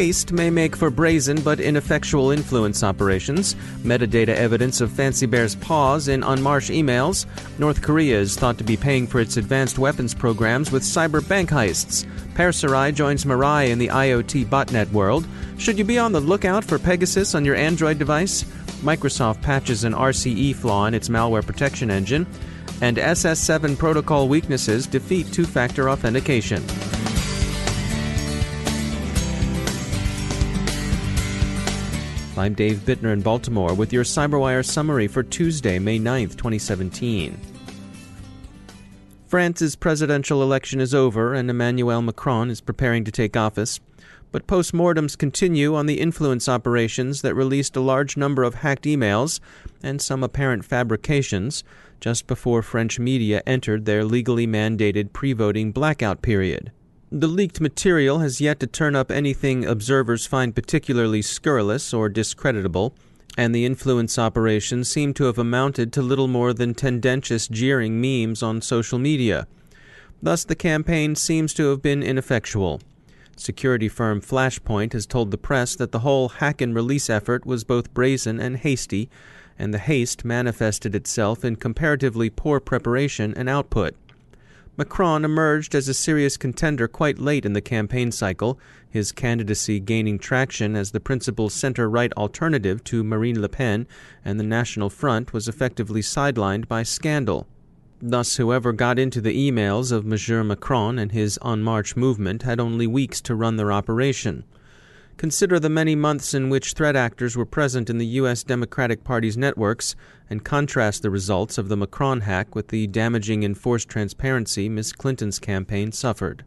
Haste may make for brazen but ineffectual influence operations. Metadata evidence of Fancy Bear's paws in En Marche emails. North Korea is thought to be paying for its advanced weapons programs with cyber bank heists. Persirai joins Mirai in the IoT botnet world. Should you be on the lookout for Pegasus on your Android device? Microsoft patches an RCE flaw in its malware protection engine. And SS7 protocol weaknesses defeat two factor authentication. I'm Dave Bittner in Baltimore with your CyberWire summary for Tuesday, May 9th, 2017. France's presidential election is over and Emmanuel Macron is preparing to take office, but postmortems continue on the influence operations that released a large number of hacked emails and some apparent fabrications just before French media entered their legally mandated pre voting blackout period. The leaked material has yet to turn up anything observers find particularly scurrilous or discreditable, and the influence operations seem to have amounted to little more than tendentious jeering memes on social media. Thus, the campaign seems to have been ineffectual. Security firm Flashpoint has told the press that the whole hack and release effort was both brazen and hasty, and the haste manifested itself in comparatively poor preparation and output. Macron emerged as a serious contender quite late in the campaign cycle, his candidacy gaining traction as the principal center right alternative to Marine Le Pen, and the National Front was effectively sidelined by scandal. Thus, whoever got into the emails of Monsieur Macron and his En Marche movement had only weeks to run their operation. Consider the many months in which threat actors were present in the U.S. Democratic Party's networks, and contrast the results of the Macron hack with the damaging enforced transparency Miss Clinton's campaign suffered.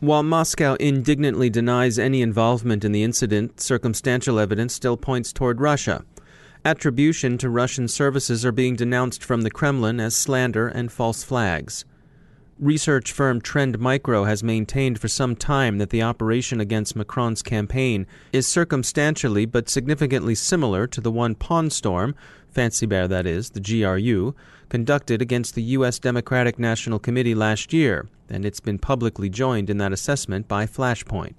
While Moscow indignantly denies any involvement in the incident, circumstantial evidence still points toward Russia. Attribution to Russian services are being denounced from the Kremlin as slander and false flags. Research firm Trend Micro has maintained for some time that the operation against Macron's campaign is circumstantially but significantly similar to the one Pawn Storm, Fancy Bear that is, the GRU, conducted against the U.S. Democratic National Committee last year, and it's been publicly joined in that assessment by Flashpoint.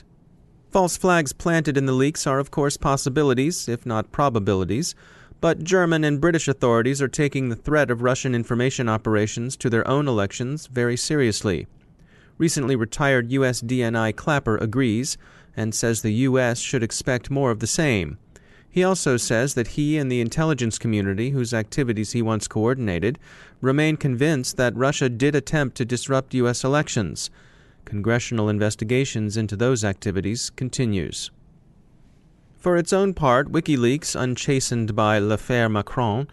False flags planted in the leaks are, of course, possibilities, if not probabilities, but German and British authorities are taking the threat of Russian information operations to their own elections very seriously. Recently retired U.S. DNI Clapper agrees and says the U.S. should expect more of the same. He also says that he and the intelligence community, whose activities he once coordinated, remain convinced that Russia did attempt to disrupt U.S. elections. Congressional investigations into those activities continues. For its own part, WikiLeaks, unchastened by l'affaire Macron,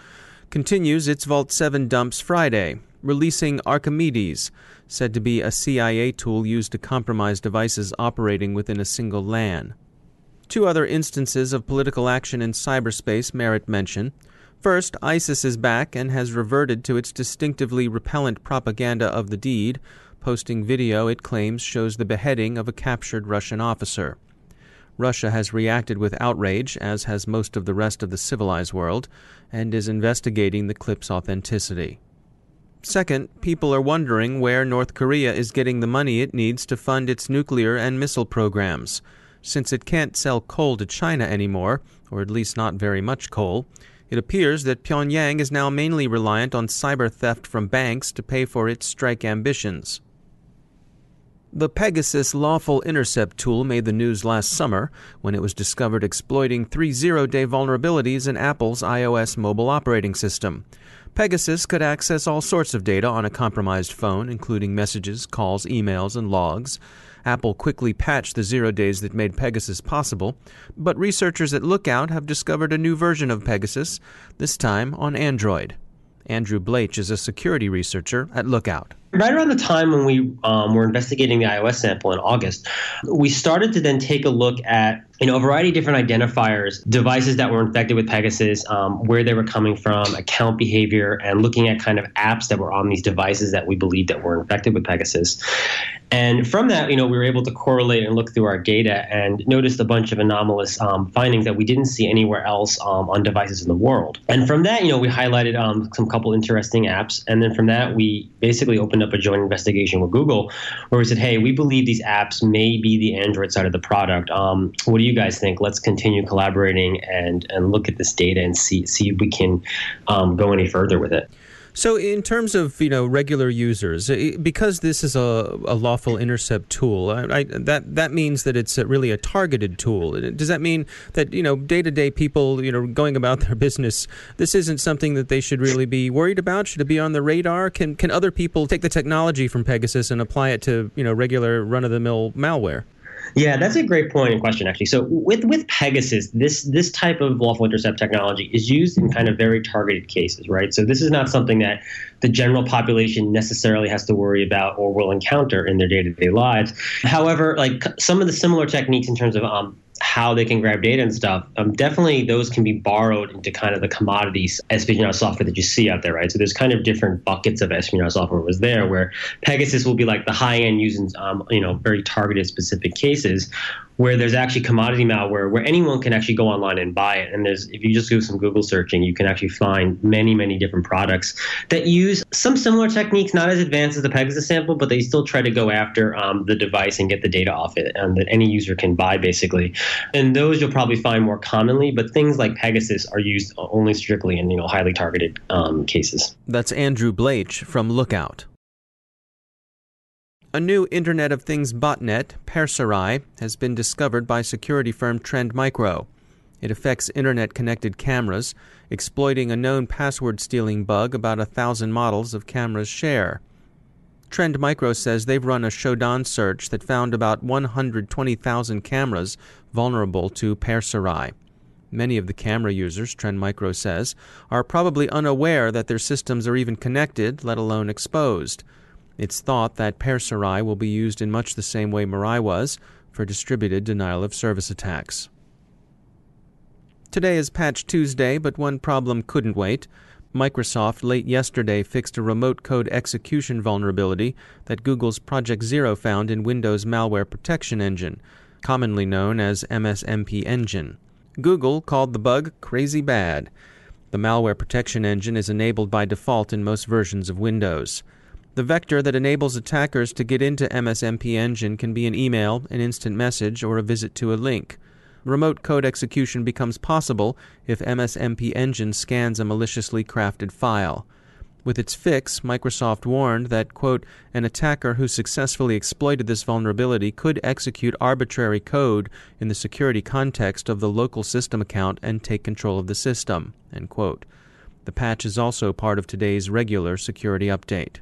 continues its Vault 7 dumps Friday, releasing Archimedes, said to be a CIA tool used to compromise devices operating within a single LAN. Two other instances of political action in cyberspace merit mention. First, ISIS is back and has reverted to its distinctively repellent propaganda of the deed, posting video it claims shows the beheading of a captured Russian officer. Russia has reacted with outrage, as has most of the rest of the civilized world, and is investigating the clip's authenticity. Second, people are wondering where North Korea is getting the money it needs to fund its nuclear and missile programs. Since it can't sell coal to China anymore, or at least not very much coal, it appears that Pyongyang is now mainly reliant on cyber theft from banks to pay for its strike ambitions. The Pegasus lawful intercept tool made the news last summer when it was discovered exploiting three zero day vulnerabilities in Apple's iOS mobile operating system. Pegasus could access all sorts of data on a compromised phone, including messages, calls, emails, and logs. Apple quickly patched the zero days that made Pegasus possible, but researchers at Lookout have discovered a new version of Pegasus, this time on Android. Andrew Blaich is a security researcher at Lookout right around the time when we um, were investigating the iOS sample in August, we started to then take a look at you know a variety of different identifiers, devices that were infected with Pegasus, um, where they were coming from, account behavior, and looking at kind of apps that were on these devices that we believed that were infected with Pegasus. And from that, you know, we were able to correlate and look through our data and noticed a bunch of anomalous um, findings that we didn't see anywhere else um, on devices in the world. And from that, you know, we highlighted um, some couple interesting apps, and then from that, we basically opened up a joint investigation with Google, where we said, "Hey, we believe these apps may be the Android side of the product. Um, what do you guys think? Let's continue collaborating and and look at this data and see see if we can um, go any further with it." So, in terms of you know regular users, because this is a, a lawful intercept tool, I, I, that that means that it's a, really a targeted tool. Does that mean that you know day to day people you know going about their business, this isn't something that they should really be worried about? Should it be on the radar? Can can other people take the technology from Pegasus and apply it to you know regular run of the mill malware? Yeah, that's a great point and question actually. So with with Pegasus, this this type of lawful intercept technology is used in kind of very targeted cases, right? So this is not something that the general population necessarily has to worry about or will encounter in their day-to-day lives. However, like some of the similar techniques in terms of um, how they can grab data and stuff, um, definitely those can be borrowed into kind of the commodities espionage software that you see out there, right? So there's kind of different buckets of espionage software was there, where Pegasus will be like the high end using, um, you know, very targeted specific cases, where there's actually commodity malware where anyone can actually go online and buy it. And there's if you just do some Google searching, you can actually find many, many different products that use some similar techniques, not as advanced as the Pegasus sample, but they still try to go after um, the device and get the data off it um, that any user can buy basically. And those you'll probably find more commonly, but things like Pegasus are used only strictly in you know highly targeted um, cases. That's Andrew Blaich from Lookout. A new Internet of Things botnet, Persirai, has been discovered by security firm Trend Micro. It affects internet connected cameras, exploiting a known password stealing bug about a thousand models of cameras share. Trend Micro says they've run a Shodan search that found about 120,000 cameras vulnerable to Persirai. Many of the camera users, Trend Micro says, are probably unaware that their systems are even connected, let alone exposed. It's thought that Persirai will be used in much the same way Mirai was for distributed denial of service attacks. Today is Patch Tuesday, but one problem couldn't wait. Microsoft late yesterday fixed a remote code execution vulnerability that Google's Project Zero found in Windows Malware Protection Engine, commonly known as MSMP Engine. Google called the bug crazy bad. The malware protection engine is enabled by default in most versions of Windows. The vector that enables attackers to get into MSMP Engine can be an email, an instant message, or a visit to a link. Remote code execution becomes possible if MSMP Engine scans a maliciously crafted file. With its fix, Microsoft warned that, quote, an attacker who successfully exploited this vulnerability could execute arbitrary code in the security context of the local system account and take control of the system, end quote. The patch is also part of today's regular security update.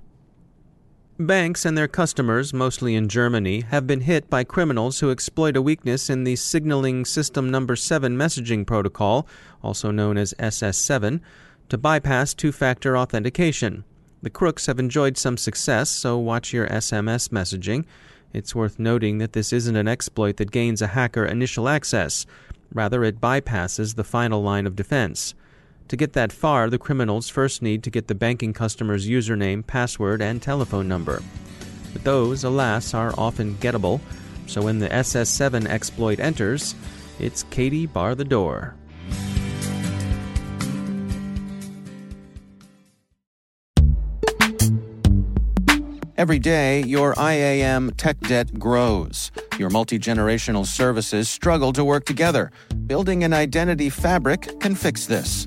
Banks and their customers, mostly in Germany, have been hit by criminals who exploit a weakness in the Signaling System Number 7 messaging protocol, also known as SS7, to bypass two factor authentication. The crooks have enjoyed some success, so watch your SMS messaging. It's worth noting that this isn't an exploit that gains a hacker initial access. Rather, it bypasses the final line of defense. To get that far, the criminals first need to get the banking customer's username, password, and telephone number. But those, alas, are often gettable, so when the SS7 exploit enters, it's Katie bar the door. Every day, your IAM tech debt grows. Your multi generational services struggle to work together. Building an identity fabric can fix this.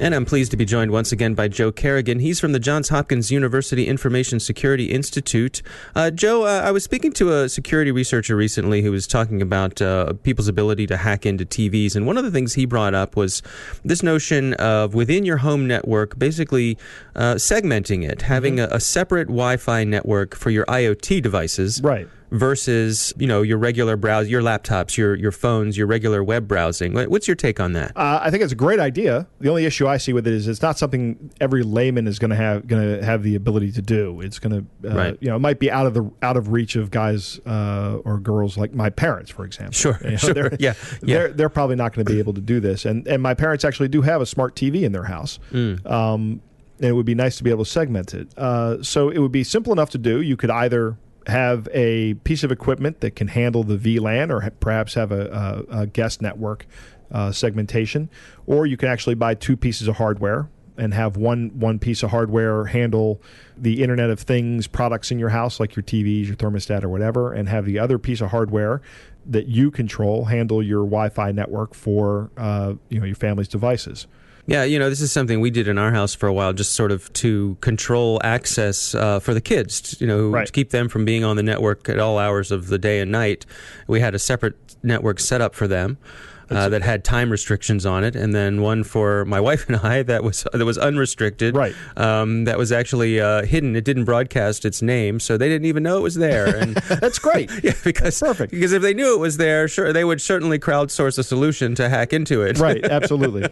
And I'm pleased to be joined once again by Joe Carrigan. He's from the Johns Hopkins University Information Security Institute. Uh, Joe, uh, I was speaking to a security researcher recently who was talking about uh, people's ability to hack into TVs. And one of the things he brought up was this notion of within your home network, basically uh, segmenting it, having mm-hmm. a, a separate Wi Fi network for your IoT devices. Right versus you know your regular browse, your laptops, your your phones, your regular web browsing. What's your take on that? Uh, I think it's a great idea. The only issue I see with it is it's not something every layman is going to have going to have the ability to do. It's going to uh, right. you know it might be out of the out of reach of guys uh, or girls like my parents, for example. Sure, you know, sure. They're, yeah, yeah, they're they're probably not going to be able to do this. And and my parents actually do have a smart TV in their house. Mm. Um, and it would be nice to be able to segment it. Uh, so it would be simple enough to do. You could either have a piece of equipment that can handle the VLAN or ha- perhaps have a, a, a guest network uh, segmentation, or you can actually buy two pieces of hardware and have one one piece of hardware handle the Internet of Things products in your house, like your TVs, your thermostat, or whatever, and have the other piece of hardware that you control handle your Wi-Fi network for uh, you know your family's devices. Yeah, you know, this is something we did in our house for a while, just sort of to control access uh, for the kids, you know, right. to keep them from being on the network at all hours of the day and night. We had a separate network set up for them uh, that had time restrictions on it, and then one for my wife and I that was that was unrestricted. Right. Um, that was actually uh, hidden. It didn't broadcast its name, so they didn't even know it was there. And that's great. yeah, because that's perfect. Because if they knew it was there, sure, they would certainly crowdsource a solution to hack into it. Right. Absolutely.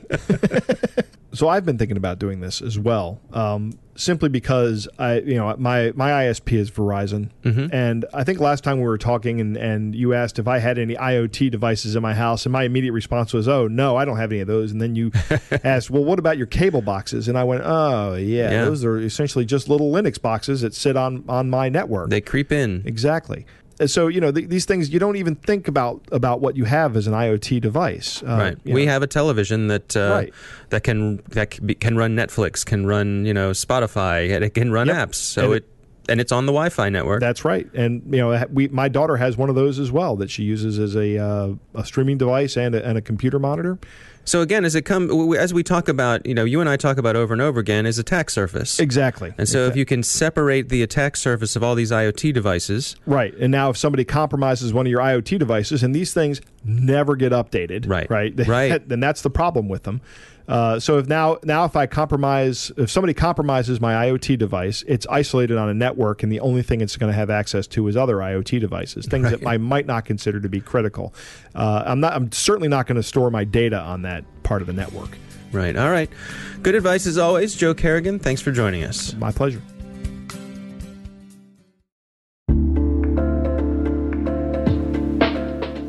So I've been thinking about doing this as well, um, simply because I, you know, my my ISP is Verizon, mm-hmm. and I think last time we were talking, and and you asked if I had any IoT devices in my house, and my immediate response was, "Oh no, I don't have any of those." And then you asked, "Well, what about your cable boxes?" And I went, "Oh yeah, yeah, those are essentially just little Linux boxes that sit on on my network. They creep in exactly." So you know these things you don't even think about about what you have as an IoT device. Uh, right. We know. have a television that uh, right. that can that can, be, can, run Netflix, can run you know Spotify, and it can run yep. apps. So it, it and it's on the Wi-Fi network. That's right, and you know, we my daughter has one of those as well that she uses as a uh, a streaming device and a, and a computer monitor. So again, as it come as we talk about, you know, you and I talk about over and over again, is attack surface. Exactly. And so exactly. if you can separate the attack surface of all these IoT devices, right? And now if somebody compromises one of your IoT devices, and these things never get updated, right? Right. Right. then that's the problem with them. Uh, so if now now if I compromise if somebody compromises my IoT device, it's isolated on a network, and the only thing it's going to have access to is other IoT devices, things right. that I might not consider to be critical. Uh, I'm not. I'm certainly not going to store my data on that part of the network. Right. All right. Good advice as always, Joe Carrigan. Thanks for joining us. My pleasure.